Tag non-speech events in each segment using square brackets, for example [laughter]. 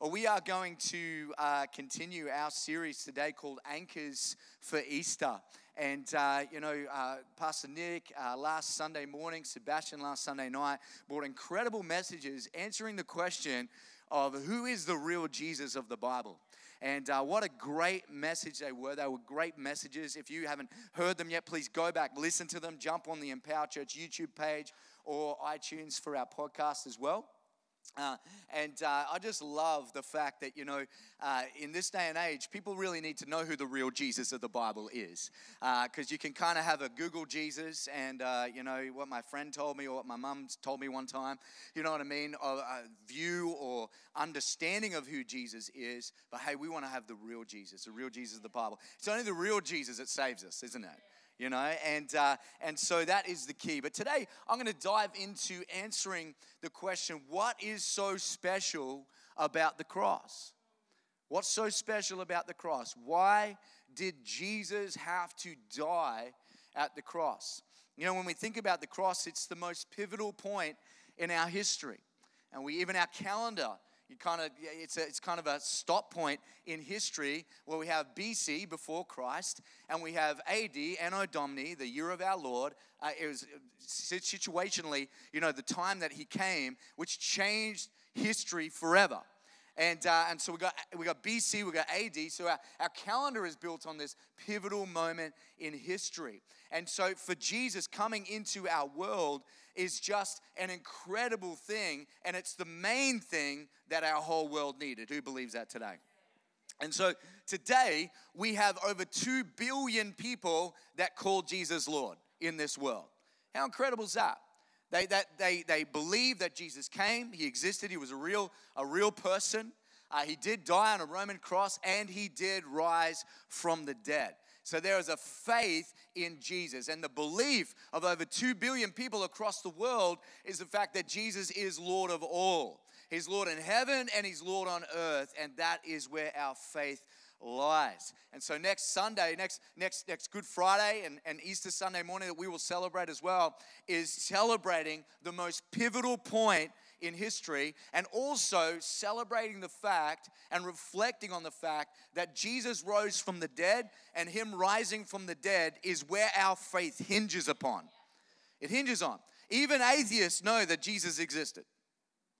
Well, we are going to uh, continue our series today called Anchors for Easter. And, uh, you know, uh, Pastor Nick uh, last Sunday morning, Sebastian last Sunday night brought incredible messages answering the question of who is the real Jesus of the Bible. And uh, what a great message they were. They were great messages. If you haven't heard them yet, please go back, listen to them, jump on the Empower Church YouTube page or iTunes for our podcast as well. Uh, and uh, I just love the fact that, you know, uh, in this day and age, people really need to know who the real Jesus of the Bible is. Because uh, you can kind of have a Google Jesus and, uh, you know, what my friend told me or what my mum told me one time, you know what I mean? A, a view or understanding of who Jesus is. But hey, we want to have the real Jesus, the real Jesus of the Bible. It's only the real Jesus that saves us, isn't it? You know, and, uh, and so that is the key. But today I'm going to dive into answering the question what is so special about the cross? What's so special about the cross? Why did Jesus have to die at the cross? You know, when we think about the cross, it's the most pivotal point in our history. And we even our calendar you kind of it's, a, it's kind of a stop point in history where we have BC before Christ and we have AD Anno Domini, the year of our Lord. Uh, it was situationally, you know, the time that he came, which changed history forever. And, uh, and so we got, we got BC, we got AD. So our, our calendar is built on this pivotal moment in history. And so for Jesus coming into our world is just an incredible thing. And it's the main thing that our whole world needed. Who believes that today? And so today we have over 2 billion people that call Jesus Lord in this world. How incredible is that? They, that, they, they believe that Jesus came, he existed, he was a real, a real person. Uh, he did die on a Roman cross and he did rise from the dead. So there is a faith in Jesus. And the belief of over 2 billion people across the world is the fact that Jesus is Lord of all. He's Lord in heaven and He's Lord on earth. And that is where our faith lies. And so next Sunday, next next next Good Friday and, and Easter Sunday morning that we will celebrate as well is celebrating the most pivotal point in history and also celebrating the fact and reflecting on the fact that Jesus rose from the dead and him rising from the dead is where our faith hinges upon. It hinges on. Even atheists know that Jesus existed.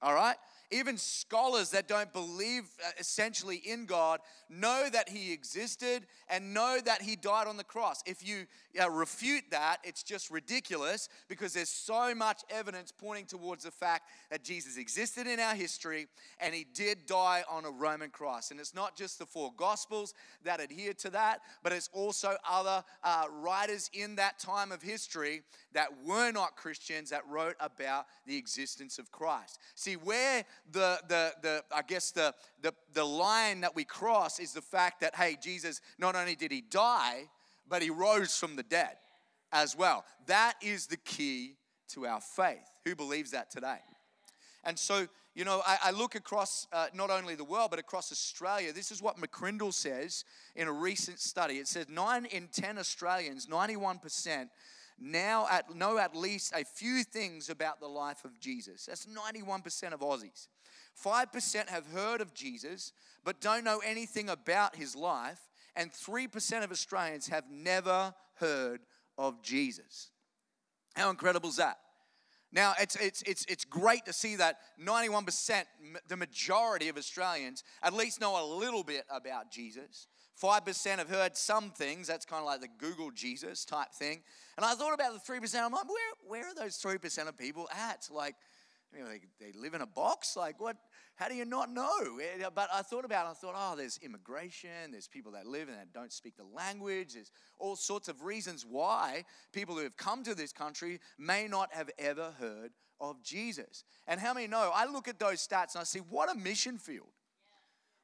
All right? Even scholars that don't believe uh, essentially in God know that He existed and know that He died on the cross. If you uh, refute that, it's just ridiculous because there's so much evidence pointing towards the fact that Jesus existed in our history and He did die on a Roman cross. And it's not just the four Gospels that adhere to that, but it's also other uh, writers in that time of history that were not Christians that wrote about the existence of Christ. See, where the, the, the I guess the, the, the line that we cross is the fact that, hey, Jesus, not only did he die, but he rose from the dead as well. That is the key to our faith. Who believes that today? And so, you know, I, I look across uh, not only the world, but across Australia. This is what McCrindle says in a recent study. It says 9 in 10 Australians, 91%, now at, know at least a few things about the life of Jesus. That's 91% of Aussies. 5% have heard of Jesus but don't know anything about his life. And 3% of Australians have never heard of Jesus. How incredible is that? Now, it's, it's, it's, it's great to see that 91%, the majority of Australians, at least know a little bit about Jesus. 5% have heard some things. That's kind of like the Google Jesus type thing. And I thought about the 3%. I'm like, where, where are those 3% of people at? Like, you know, they, they live in a box? Like, what? How do you not know? Eh, but I thought about it. I thought, oh, there's immigration. There's people that live and that don't speak the language. There's all sorts of reasons why people who have come to this country may not have ever heard of Jesus. And how many know? I look at those stats and I see what a mission field.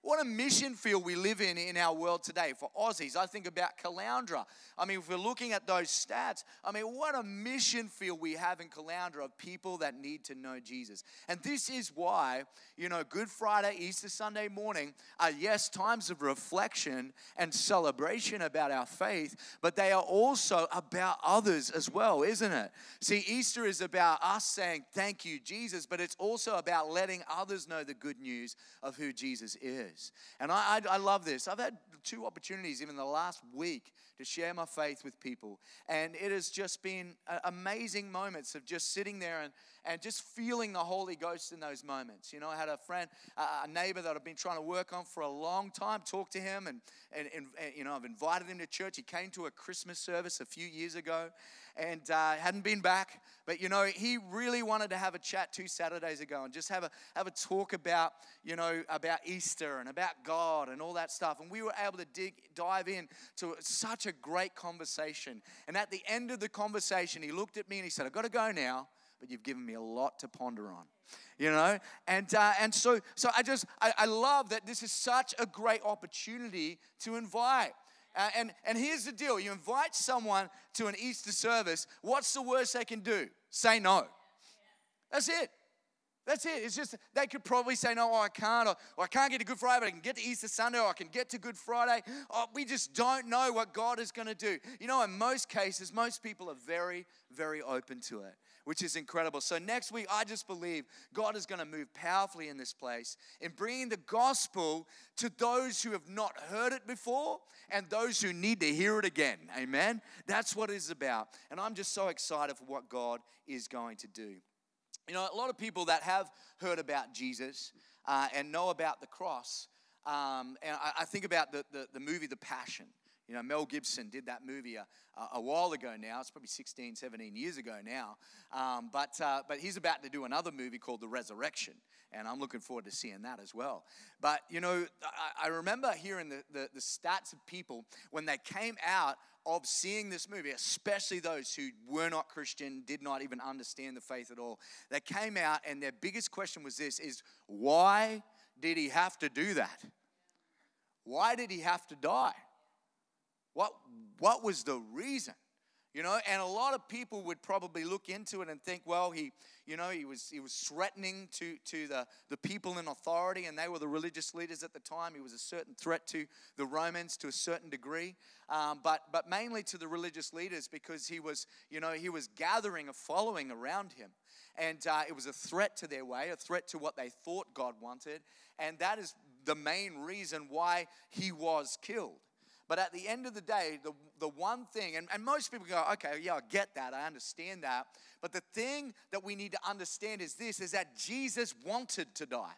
What a mission field we live in in our world today. For Aussies, I think about Caloundra. I mean, if we're looking at those stats, I mean, what a mission field we have in Caloundra of people that need to know Jesus. And this is why, you know, Good Friday, Easter Sunday morning are, yes, times of reflection and celebration about our faith, but they are also about others as well, isn't it? See, Easter is about us saying, Thank you, Jesus, but it's also about letting others know the good news of who Jesus is. And I, I, I love this. I've had two opportunities even the last week to share my faith with people. And it has just been amazing moments of just sitting there and, and just feeling the Holy Ghost in those moments. You know, I had a friend, a neighbor that I've been trying to work on for a long time, talk to him, and, and, and you know, I've invited him to church. He came to a Christmas service a few years ago and uh, hadn't been back. But you know, he really wanted to have a chat two Saturdays ago and just have a have a talk about you know about Easter and about God and all that stuff. And we were able to dig dive in to such a great conversation. And at the end of the conversation, he looked at me and he said, "I've got to go now." But you've given me a lot to ponder on, you know, and uh, and so so I just I, I love that this is such a great opportunity to invite uh, and, and here's the deal you invite someone to an Easter service, what's the worst they can do? Say no. That's it. That's it. It's just they could probably say, no, I can't, or, or, I can't get to Good Friday, but I can get to Easter Sunday, or I can get to Good Friday. Oh, we just don't know what God is going to do. You know, in most cases, most people are very, very open to it which is incredible. So, next week, I just believe God is going to move powerfully in this place in bringing the gospel to those who have not heard it before and those who need to hear it again. Amen? That's what it's about. And I'm just so excited for what God is going to do. You know, a lot of people that have heard about Jesus uh, and know about the cross, um, and I, I, think about the, the, the movie The Passion. You know, Mel Gibson did that movie a, a while ago now. It's probably 16, 17 years ago now. Um, but, uh, but he's about to do another movie called The Resurrection. And I'm looking forward to seeing that as well. But, you know, I, I remember hearing the, the, the stats of people when they came out of seeing this movie, especially those who were not Christian, did not even understand the faith at all. They came out and their biggest question was this is why did he have to do that? Why did he have to die? What, what was the reason? You know, and a lot of people would probably look into it and think, well, he, you know, he was he was threatening to to the, the people in authority, and they were the religious leaders at the time. He was a certain threat to the Romans to a certain degree, um, but but mainly to the religious leaders because he was, you know, he was gathering a following around him, and uh, it was a threat to their way, a threat to what they thought God wanted, and that is the main reason why he was killed. But at the end of the day, the, the one thing, and, and most people go, okay, yeah, I get that, I understand that. But the thing that we need to understand is this is that Jesus wanted to die.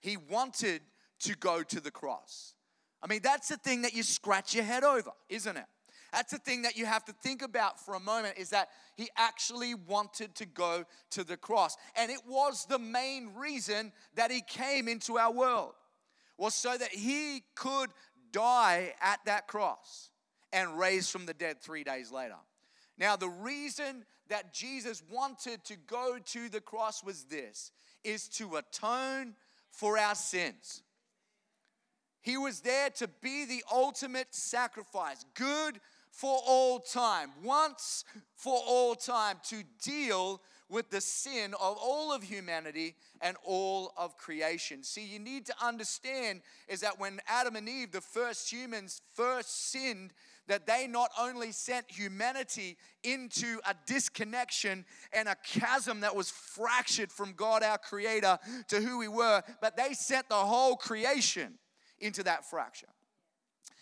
He wanted to go to the cross. I mean, that's the thing that you scratch your head over, isn't it? That's the thing that you have to think about for a moment is that he actually wanted to go to the cross. And it was the main reason that he came into our world was so that he could die at that cross and raise from the dead three days later. Now, the reason that Jesus wanted to go to the cross was this is to atone for our sins. He was there to be the ultimate sacrifice, good for all time, once for all time, to deal with the sin of all of humanity and all of creation. See, you need to understand is that when Adam and Eve, the first humans, first sinned, that they not only sent humanity into a disconnection and a chasm that was fractured from God, our Creator, to who we were, but they sent the whole creation into that fracture.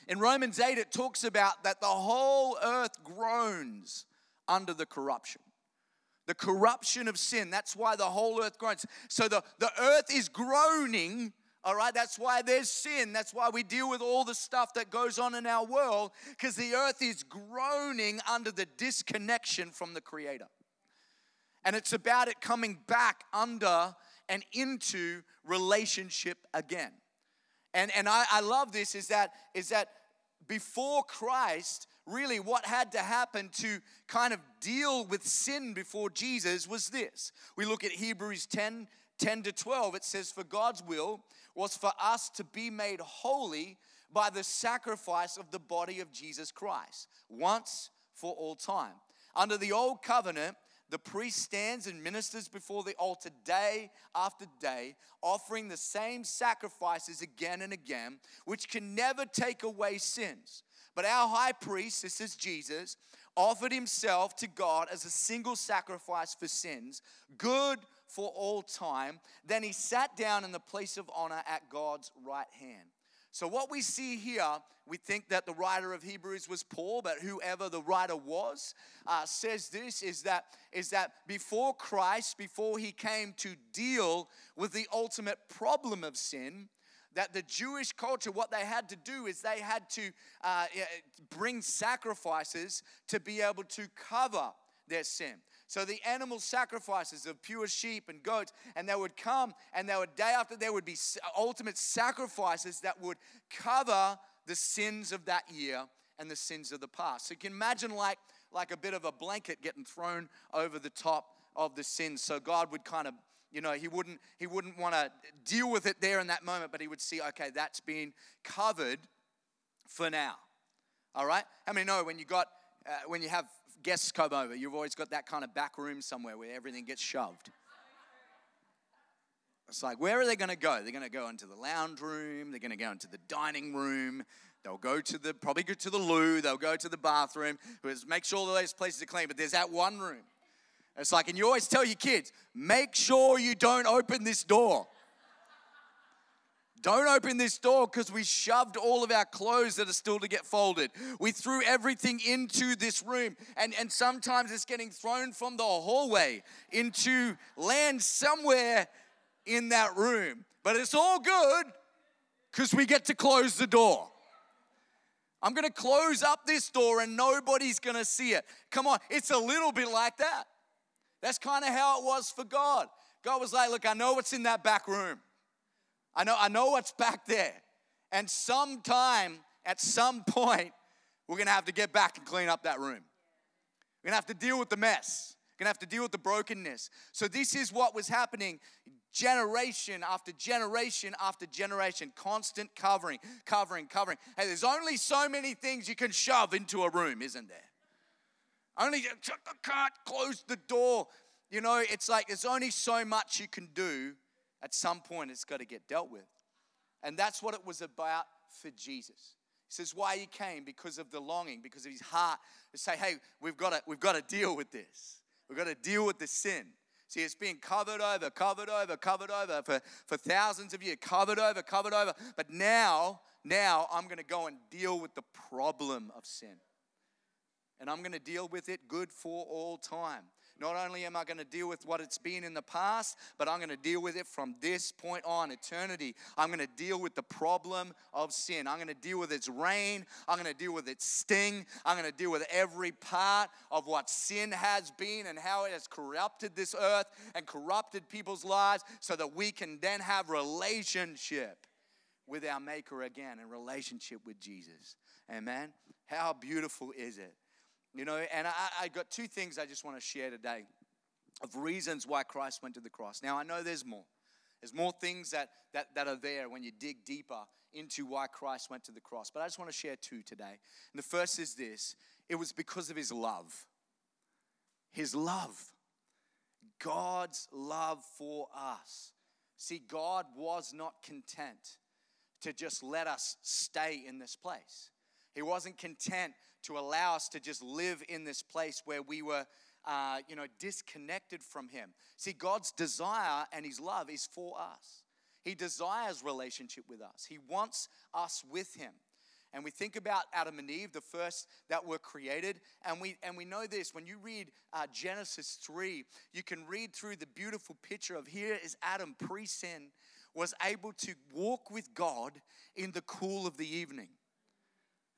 In Romans 8, it talks about that the whole earth groans under the corruption the corruption of sin. That's why the whole earth groans. So the, the earth is groaning. All right, that's why there's sin. That's why we deal with all the stuff that goes on in our world, because the earth is groaning under the disconnection from the Creator. And it's about it coming back under and into relationship again. And, and I, I love this is that, is that before Christ, really what had to happen to kind of deal with sin before Jesus was this. We look at Hebrews 10 10 to 12, it says, For God's will was for us to be made holy by the sacrifice of the body of Jesus Christ, once for all time. Under the old covenant, the priest stands and ministers before the altar day after day, offering the same sacrifices again and again, which can never take away sins. But our high priest, this is Jesus, offered himself to God as a single sacrifice for sins, good for all time. Then he sat down in the place of honor at God's right hand. So, what we see here, we think that the writer of Hebrews was Paul, but whoever the writer was, uh, says this is that, is that before Christ, before he came to deal with the ultimate problem of sin, that the Jewish culture, what they had to do is they had to uh, bring sacrifices to be able to cover their sin. So the animal sacrifices of pure sheep and goats, and they would come, and they would day after there would be ultimate sacrifices that would cover the sins of that year and the sins of the past. So you can imagine like like a bit of a blanket getting thrown over the top of the sins. So God would kind of you know he wouldn't he wouldn't want to deal with it there in that moment but he would see okay that's been covered for now all right how many know when you got uh, when you have guests come over, you've always got that kind of back room somewhere where everything gets shoved. It's like, where are they going to go? They're going to go into the lounge room. They're going to go into the dining room. They'll go to the, probably go to the loo. They'll go to the bathroom. Make sure all those places are clean. But there's that one room. It's like, and you always tell your kids, make sure you don't open this door. Don't open this door because we shoved all of our clothes that are still to get folded. We threw everything into this room. And, and sometimes it's getting thrown from the hallway into land somewhere in that room. But it's all good because we get to close the door. I'm going to close up this door and nobody's going to see it. Come on, it's a little bit like that. That's kind of how it was for God. God was like, Look, I know what's in that back room. I know, I know what's back there. And sometime, at some point, we're gonna have to get back and clean up that room. We're gonna have to deal with the mess. We're gonna have to deal with the brokenness. So, this is what was happening generation after generation after generation. Constant covering, covering, covering. Hey, there's only so many things you can shove into a room, isn't there? Only can't close the door. You know, it's like there's only so much you can do at some point, it's got to get dealt with. And that's what it was about for Jesus. He says why he came because of the longing, because of his heart to say, hey, we've got to, we've got to deal with this. We've got to deal with the sin. See, it's been covered over, covered over, covered over for, for thousands of years, covered over, covered over. But now, now I'm going to go and deal with the problem of sin. And I'm going to deal with it good for all time. Not only am I going to deal with what it's been in the past, but I'm going to deal with it from this point on, eternity. I'm going to deal with the problem of sin. I'm going to deal with its reign. I'm going to deal with its sting. I'm going to deal with every part of what sin has been and how it has corrupted this earth and corrupted people's lives so that we can then have relationship with our Maker again and relationship with Jesus. Amen. How beautiful is it? You know, and I, I got two things I just want to share today of reasons why Christ went to the cross. Now, I know there's more. There's more things that, that, that are there when you dig deeper into why Christ went to the cross. But I just want to share two today. And the first is this it was because of his love. His love. God's love for us. See, God was not content to just let us stay in this place. He wasn't content to allow us to just live in this place where we were, uh, you know, disconnected from Him. See, God's desire and His love is for us. He desires relationship with us. He wants us with Him. And we think about Adam and Eve, the first that were created, and we and we know this. When you read uh, Genesis three, you can read through the beautiful picture of here is Adam pre-sin was able to walk with God in the cool of the evening.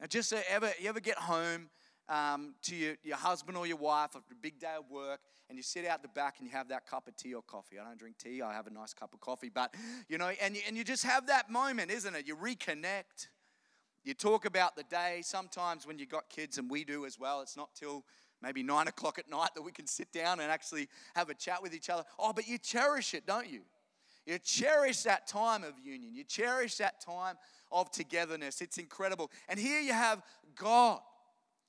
Now, just so ever, you ever get home um, to your, your husband or your wife after a big day of work and you sit out the back and you have that cup of tea or coffee. I don't drink tea, I have a nice cup of coffee, but you know, and you, and you just have that moment, isn't it? You reconnect, you talk about the day. Sometimes when you've got kids, and we do as well, it's not till maybe nine o'clock at night that we can sit down and actually have a chat with each other. Oh, but you cherish it, don't you? You cherish that time of union. You cherish that time of togetherness. It's incredible. And here you have God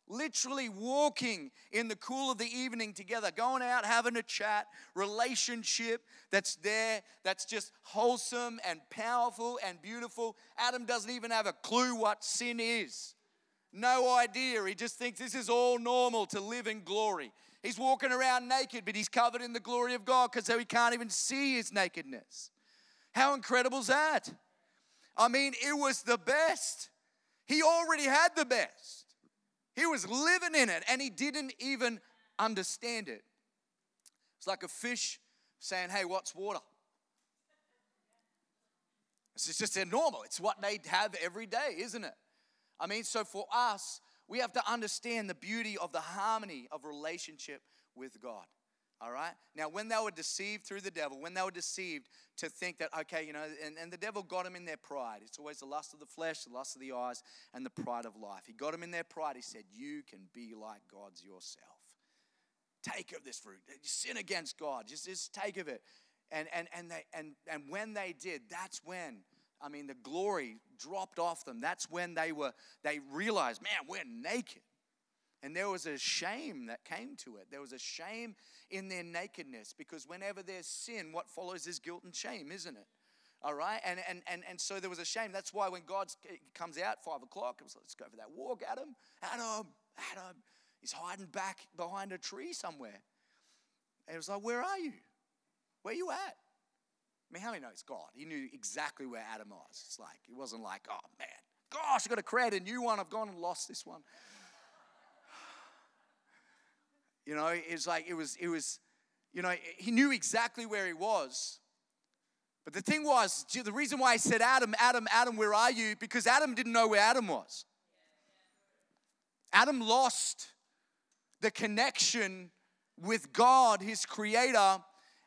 literally walking in the cool of the evening together, going out, having a chat, relationship that's there, that's just wholesome and powerful and beautiful. Adam doesn't even have a clue what sin is. No idea. He just thinks this is all normal to live in glory. He's walking around naked, but he's covered in the glory of God because so he can't even see his nakedness. How incredible is that? I mean, it was the best. He already had the best. He was living in it and he didn't even understand it. It's like a fish saying, Hey, what's water? It's just normal. It's what they have every day, isn't it? I mean, so for us, we have to understand the beauty of the harmony of relationship with God. All right? Now, when they were deceived through the devil, when they were deceived to think that, okay, you know, and, and the devil got them in their pride. It's always the lust of the flesh, the lust of the eyes, and the pride of life. He got them in their pride. He said, You can be like gods yourself. Take of this fruit. Sin against God. Just, just take of it. And, and, and, they, and, and when they did, that's when, I mean, the glory dropped off them. That's when they were, they realized, man, we're naked. And there was a shame that came to it. There was a shame in their nakedness because whenever there's sin, what follows is guilt and shame, isn't it? All right? And, and, and, and so there was a shame. That's why when God comes out, five o'clock, it was let's go for that walk, Adam. Adam, Adam. He's hiding back behind a tree somewhere. And it was like, Where are you? Where you at? I mean, how many know it's God? He knew exactly where Adam was. It's like, he wasn't like, oh man, gosh, I've got to create a new one. I've gone and lost this one. You know, it's like it was, it was, you know, he knew exactly where he was. But the thing was, the reason why I said, Adam, Adam, Adam, where are you? Because Adam didn't know where Adam was. Adam lost the connection with God, his creator.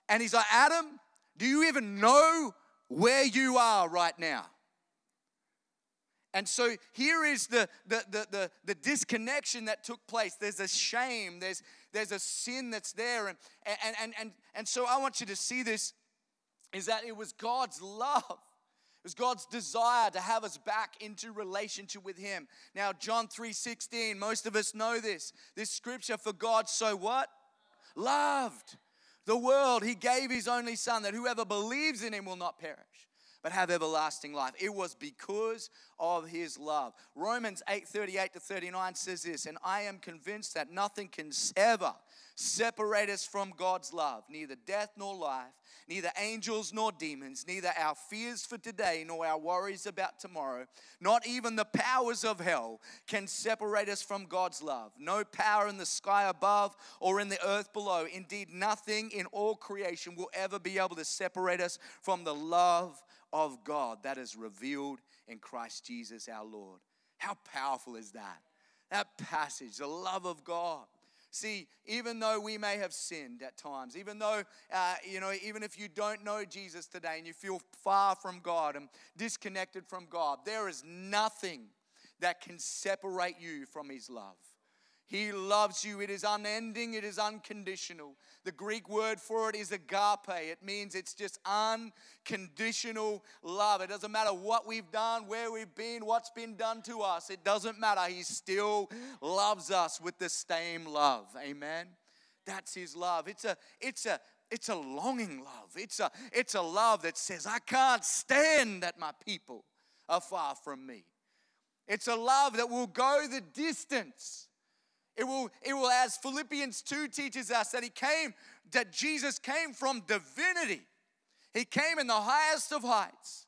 And he's like, Adam, do you even know where you are right now? And so here is the, the, the, the, the disconnection that took place. There's a shame, there's, there's a sin that's there. And, and, and, and, and so I want you to see this is that it was God's love. It was God's desire to have us back into relationship with Him. Now, John 3:16, most of us know this. This scripture for God so what? Loved the world. He gave His only Son that whoever believes in Him will not perish but have everlasting life. It was because of his love. Romans 8 38 to 39 says this, and I am convinced that nothing can ever separate us from God's love, neither death nor life, neither angels nor demons, neither our fears for today nor our worries about tomorrow, not even the powers of hell can separate us from God's love. No power in the sky above or in the earth below. Indeed, nothing in all creation will ever be able to separate us from the love of God that is revealed in Christ Jesus our Lord. How powerful is that? That passage, the love of God. See, even though we may have sinned at times, even though, uh, you know, even if you don't know Jesus today and you feel far from God and disconnected from God, there is nothing that can separate you from His love. He loves you. It is unending, it is unconditional. The Greek word for it is agape. It means it's just unconditional love. It doesn't matter what we've done, where we've been, what's been done to us. It doesn't matter. He still loves us with the same love. Amen. That's his love. It's a it's a it's a longing love. It's a it's a love that says I can't stand that my people are far from me. It's a love that will go the distance it will, it will, as Philippians 2 teaches us, that he came, that Jesus came from divinity. He came in the highest of heights.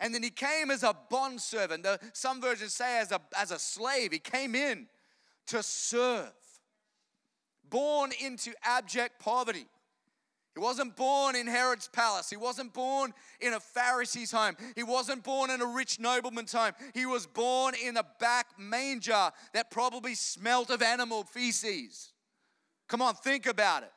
And then he came as a bondservant. Some versions say as a, as a slave. He came in to serve. Born into abject poverty. He wasn't born in Herod's palace. He wasn't born in a Pharisee's home. He wasn't born in a rich nobleman's home. He was born in a back manger that probably smelt of animal feces. Come on, think about it.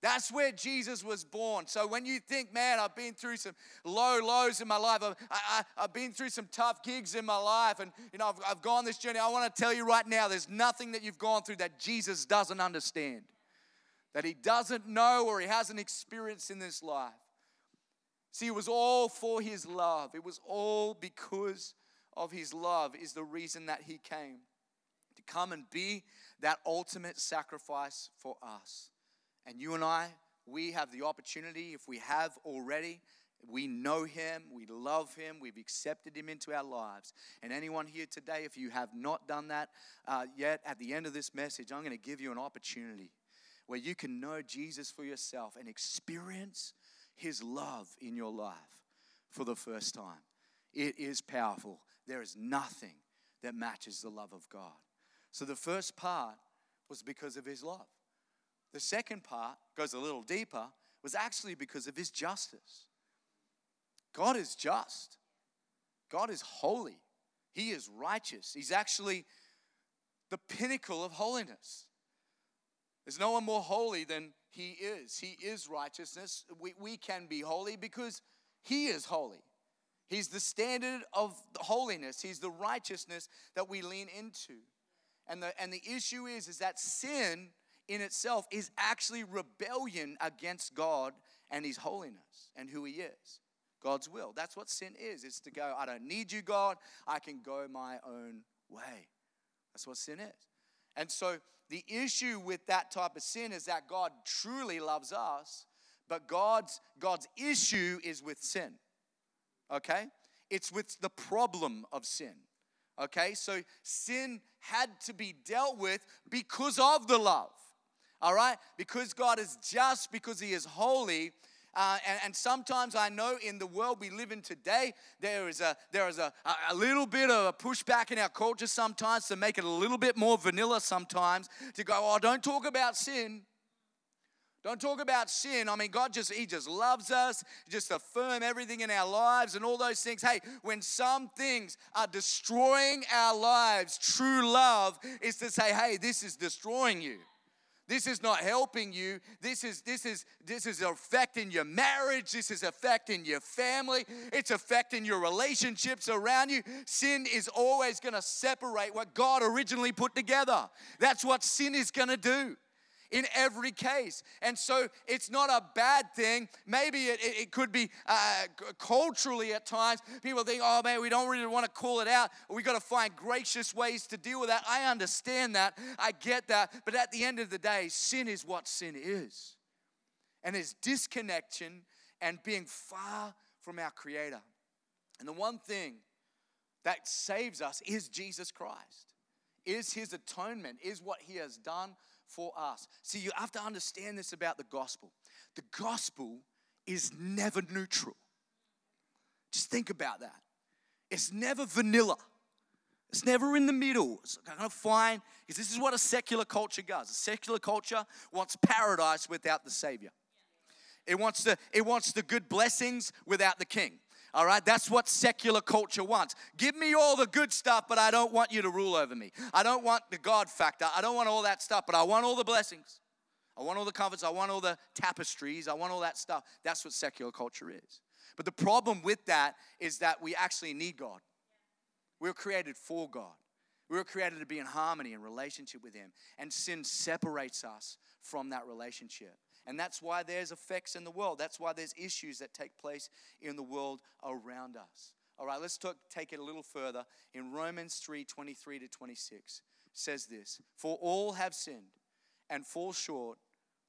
That's where Jesus was born. So when you think, man, I've been through some low lows in my life, I've, I, have been through some tough gigs in my life, and you know, I've, I've gone this journey. I want to tell you right now, there's nothing that you've gone through that Jesus doesn't understand that he doesn't know or he hasn't experienced in this life. See, it was all for his love. It was all because of his love, is the reason that he came to come and be that ultimate sacrifice for us. And you and I, we have the opportunity, if we have already, we know him, we love him, we've accepted him into our lives. And anyone here today, if you have not done that uh, yet, at the end of this message, I'm going to give you an opportunity where you can know Jesus for yourself and experience his love in your life for the first time. It is powerful. There is nothing that matches the love of God. So the first part was because of his love. The second part goes a little deeper, was actually because of his justice. God is just. God is holy. He is righteous. He's actually the pinnacle of holiness. There's no one more holy than He is. He is righteousness. We, we can be holy because He is holy. He's the standard of holiness, He's the righteousness that we lean into. And the, and the issue is, is that sin in itself is actually rebellion against God and His holiness and who He is. God's will. That's what sin is. It's to go, I don't need you, God. I can go my own way. That's what sin is. And so the issue with that type of sin is that God truly loves us, but God's God's issue is with sin. Okay? It's with the problem of sin. Okay? So sin had to be dealt with because of the love. All right? Because God is just, because He is holy, uh, and, and, sometimes I know in the world we live in today, there is, a, there is a, a little bit of a pushback in our culture sometimes to make it a little bit more vanilla sometimes to go, oh, don't talk about sin. Don't talk about sin. I mean, God just, He just loves us, just affirm everything in our lives and all those things. Hey, when some things are destroying our lives, true love is to say, hey, this is destroying you. This is not helping you. This is this is this is affecting your marriage. This is affecting your family. It's affecting your relationships around you. Sin is always going to separate what God originally put together. That's what sin is going to do in every case. And so it's not a bad thing. Maybe it, it, it could be uh, culturally at times. People think, oh man, we don't really want to call it out. We got to find gracious ways to deal with that. I understand that. I get that. But at the end of the day, sin is what sin is. And there's disconnection and being far from our Creator. And the one thing that saves us is Jesus Christ, is His atonement, is what He has done for us. See, you have to understand this about the gospel. The gospel is never neutral. Just think about that. It's never vanilla. It's never in the middle. It's kind of fine because this is what a secular culture does. A secular culture wants paradise without the Savior. It wants the, it wants the good blessings without the king. All right, that's what secular culture wants. Give me all the good stuff, but I don't want you to rule over me. I don't want the God factor. I don't want all that stuff, but I want all the blessings. I want all the comforts. I want all the tapestries. I want all that stuff. That's what secular culture is. But the problem with that is that we actually need God. We were created for God. We were created to be in harmony and relationship with Him. And sin separates us from that relationship. And that's why there's effects in the world. That's why there's issues that take place in the world around us. All right, let's talk, take it a little further. In Romans 3 23 to 26 says this For all have sinned and fall short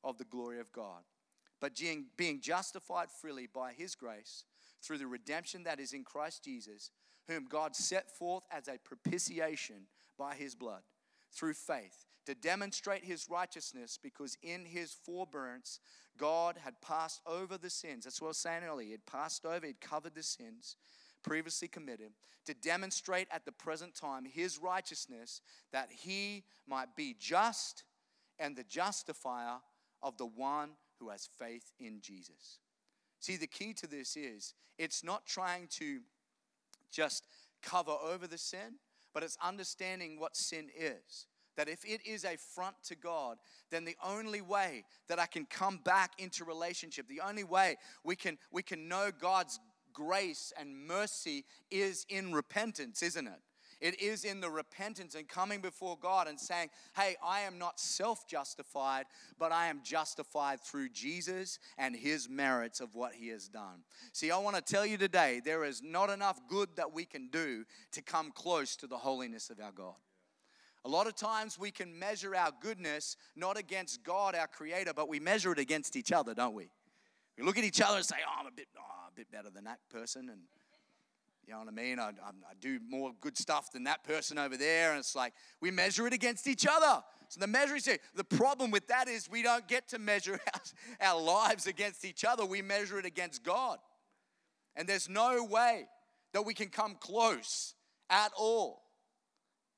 of the glory of God. But being, being justified freely by his grace through the redemption that is in Christ Jesus, whom God set forth as a propitiation by his blood through faith to demonstrate his righteousness because in his forbearance, God had passed over the sins. That's what I was saying earlier. He had passed over, he'd covered the sins previously committed to demonstrate at the present time his righteousness that he might be just and the justifier of the one who has faith in Jesus. See, the key to this is it's not trying to just cover over the sin, but it's understanding what sin is. That if it is a front to God, then the only way that I can come back into relationship, the only way we can, we can know God's grace and mercy is in repentance, isn't it? It is in the repentance and coming before God and saying, Hey, I am not self justified, but I am justified through Jesus and his merits of what he has done. See, I want to tell you today there is not enough good that we can do to come close to the holiness of our God. A lot of times we can measure our goodness not against God, our Creator, but we measure it against each other, don't we? We look at each other and say, Oh, I'm a bit, oh, a bit better than that person. And you know what I mean? I, I, do more good stuff than that person over there. And it's like we measure it against each other. So the measuring stick, the problem with that is we don't get to measure [laughs] our, our lives against each other. We measure it against God. And there's no way that we can come close at all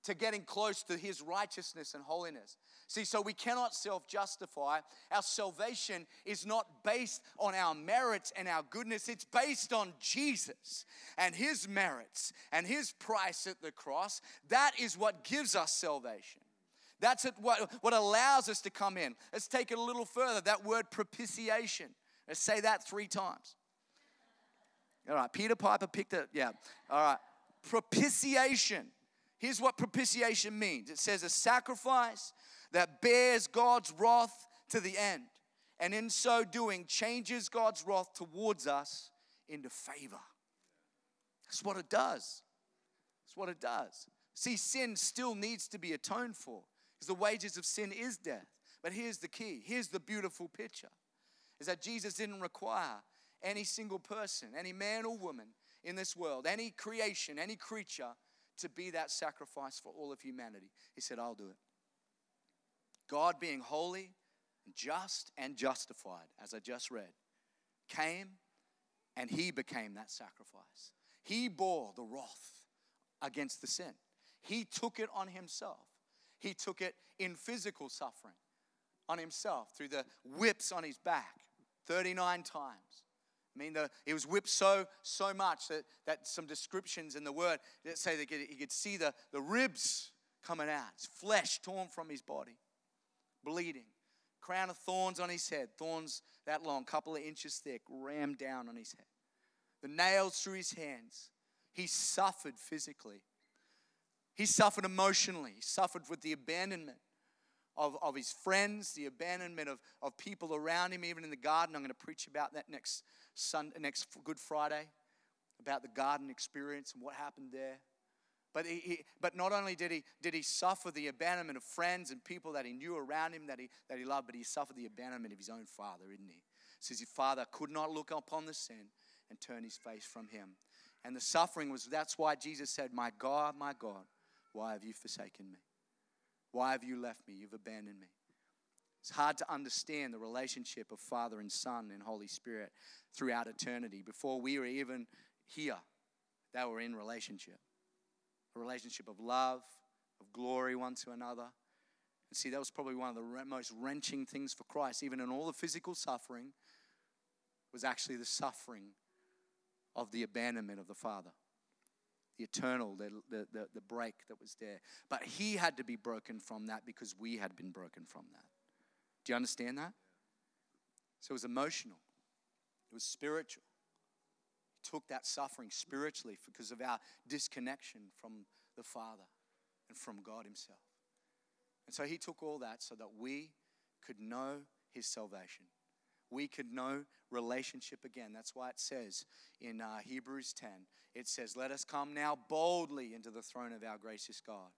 to getting close to his righteousness and holiness. See, so we cannot self justify. Our salvation is not based on our merits and our goodness, it's based on Jesus and his merits and his price at the cross. That is what gives us salvation. That's what, what allows us to come in. Let's take it a little further. That word propitiation. Let's say that three times. All right, Peter Piper picked it. Yeah. All right. Propitiation. Here's what propitiation means it says a sacrifice that bears God's wrath to the end, and in so doing, changes God's wrath towards us into favor. That's what it does. That's what it does. See, sin still needs to be atoned for because the wages of sin is death. But here's the key here's the beautiful picture is that Jesus didn't require any single person, any man or woman in this world, any creation, any creature to be that sacrifice for all of humanity. He said, I'll do it. God, being holy, just, and justified, as I just read, came and he became that sacrifice. He bore the wrath against the sin. He took it on himself. He took it in physical suffering on himself through the whips on his back 39 times. I mean, the, he was whipped so so much that, that some descriptions in the word that say that he could see the, the ribs coming out, his flesh torn from his body, bleeding, crown of thorns on his head, thorns that long, couple of inches thick, rammed down on his head, the nails through his hands. He suffered physically. He suffered emotionally. He suffered with the abandonment of, of his friends, the abandonment of, of people around him, even in the garden. I'm going to preach about that next Sunday, next Good Friday, about the garden experience and what happened there. But, he, he, but not only did he, did he suffer the abandonment of friends and people that he knew around him that he, that he loved, but he suffered the abandonment of his own father, didn't he? Says his father could not look upon the sin and turn his face from him. And the suffering was, that's why Jesus said, My God, my God, why have you forsaken me? Why have you left me? You've abandoned me. It's hard to understand the relationship of Father and Son and Holy Spirit throughout eternity. Before we were even here, they were in relationship a relationship of love, of glory one to another. And see, that was probably one of the most wrenching things for Christ, even in all the physical suffering, was actually the suffering of the abandonment of the Father the eternal, the, the, the, the break that was there. But he had to be broken from that because we had been broken from that. Do you understand that? So it was emotional, it was spiritual. Took that suffering spiritually because of our disconnection from the Father and from God Himself. And so He took all that so that we could know His salvation we could know relationship again. That's why it says in uh, Hebrews 10, it says, Let us come now boldly into the throne of our gracious God.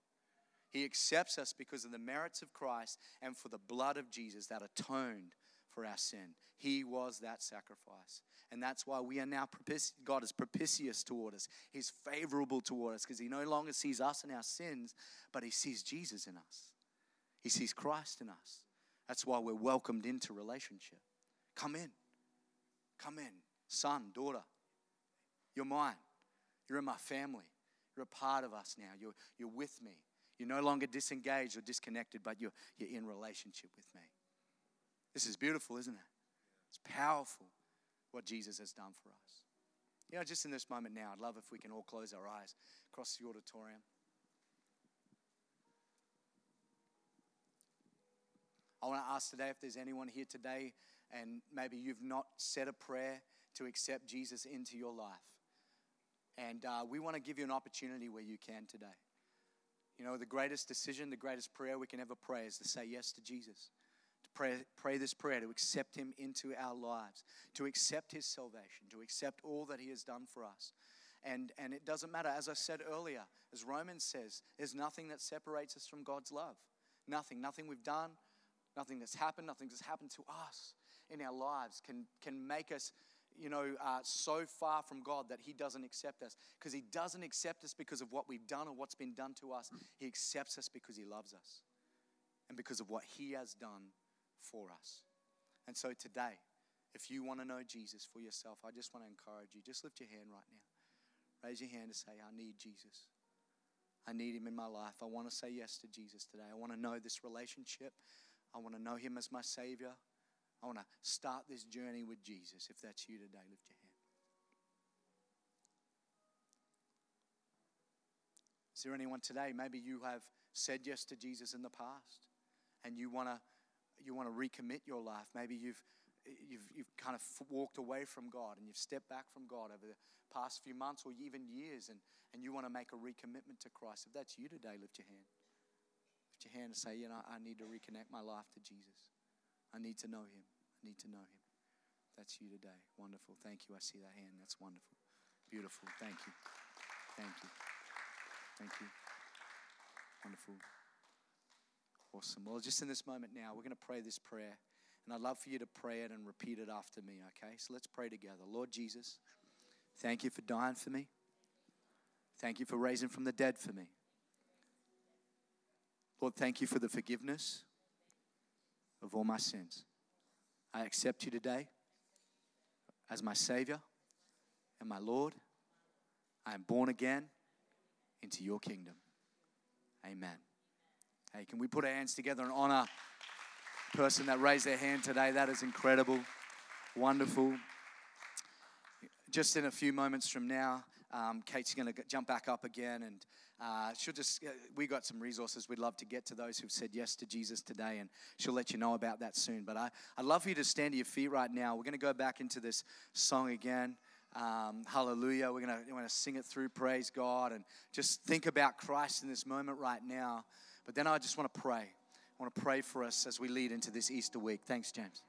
He accepts us because of the merits of Christ and for the blood of Jesus that atoned for our sin. He was that sacrifice. And that's why we are now. God is propitious toward us. He's favorable toward us because He no longer sees us and our sins, but He sees Jesus in us. He sees Christ in us. That's why we're welcomed into relationship. Come in. Come in. Son, daughter, you're mine. You're in my family. You're a part of us now. You're, you're with me. You're no longer disengaged or disconnected, but you're, you're in relationship with me. This is beautiful, isn't it? It's powerful what Jesus has done for us. You know, just in this moment now, I'd love if we can all close our eyes across the auditorium. I want to ask today if there's anyone here today and maybe you've not said a prayer to accept Jesus into your life. And uh, we want to give you an opportunity where you can today. You know, the greatest decision, the greatest prayer we can ever pray is to say yes to Jesus. To pray, pray this prayer, to accept Him into our lives, to accept His salvation, to accept all that He has done for us. And, and it doesn't matter, as I said earlier, as Romans says, there's nothing that separates us from God's love. Nothing. Nothing we've done, nothing that's happened, nothing that's happened to us in our lives can, can make us you know, uh, so far from God that He doesn't accept us. Because He doesn't accept us because of what we've done or what's been done to us. He accepts us because He loves us and because of what He has done for us. And so today, if you want to know Jesus for yourself, I just want to encourage you. Just lift your hand right now. Raise your hand and say, I need Jesus. I need him in my life. I want to say yes to Jesus today. I want to know this relationship. I want to know him as my Savior. I want to start this journey with Jesus. If that's you today, lift your hand. Is there anyone today? Maybe you have said yes to Jesus in the past and you want to you want to recommit your life. Maybe you've you've, you've kind of walked away from God and you've stepped back from God over the past few months or even years and, and you want to make a recommitment to Christ. If that's you today, lift your hand. Lift your hand and say, you know, I need to reconnect my life to Jesus. I need to know him. I need to know him. That's you today. Wonderful. Thank you. I see that hand. That's wonderful. Beautiful. Thank you. Thank you. Thank you. Wonderful. Awesome. Well, just in this moment now, we're going to pray this prayer. And I'd love for you to pray it and repeat it after me, okay? So let's pray together. Lord Jesus, thank you for dying for me. Thank you for raising from the dead for me. Lord, thank you for the forgiveness of all my sins. I accept you today as my Savior and my Lord. I am born again into your kingdom. Amen. Hey, can we put our hands together and honor the person that raised their hand today? That is incredible, wonderful. Just in a few moments from now, um, Kate's going to jump back up again, and uh, she'll just. Uh, we got some resources. We'd love to get to those who've said yes to Jesus today, and she'll let you know about that soon. But I, I'd love for you to stand to your feet right now. We're going to go back into this song again. Um, hallelujah. We're going to sing it through. Praise God, and just think about Christ in this moment right now. But then I just want to pray. I want to pray for us as we lead into this Easter week. Thanks, James.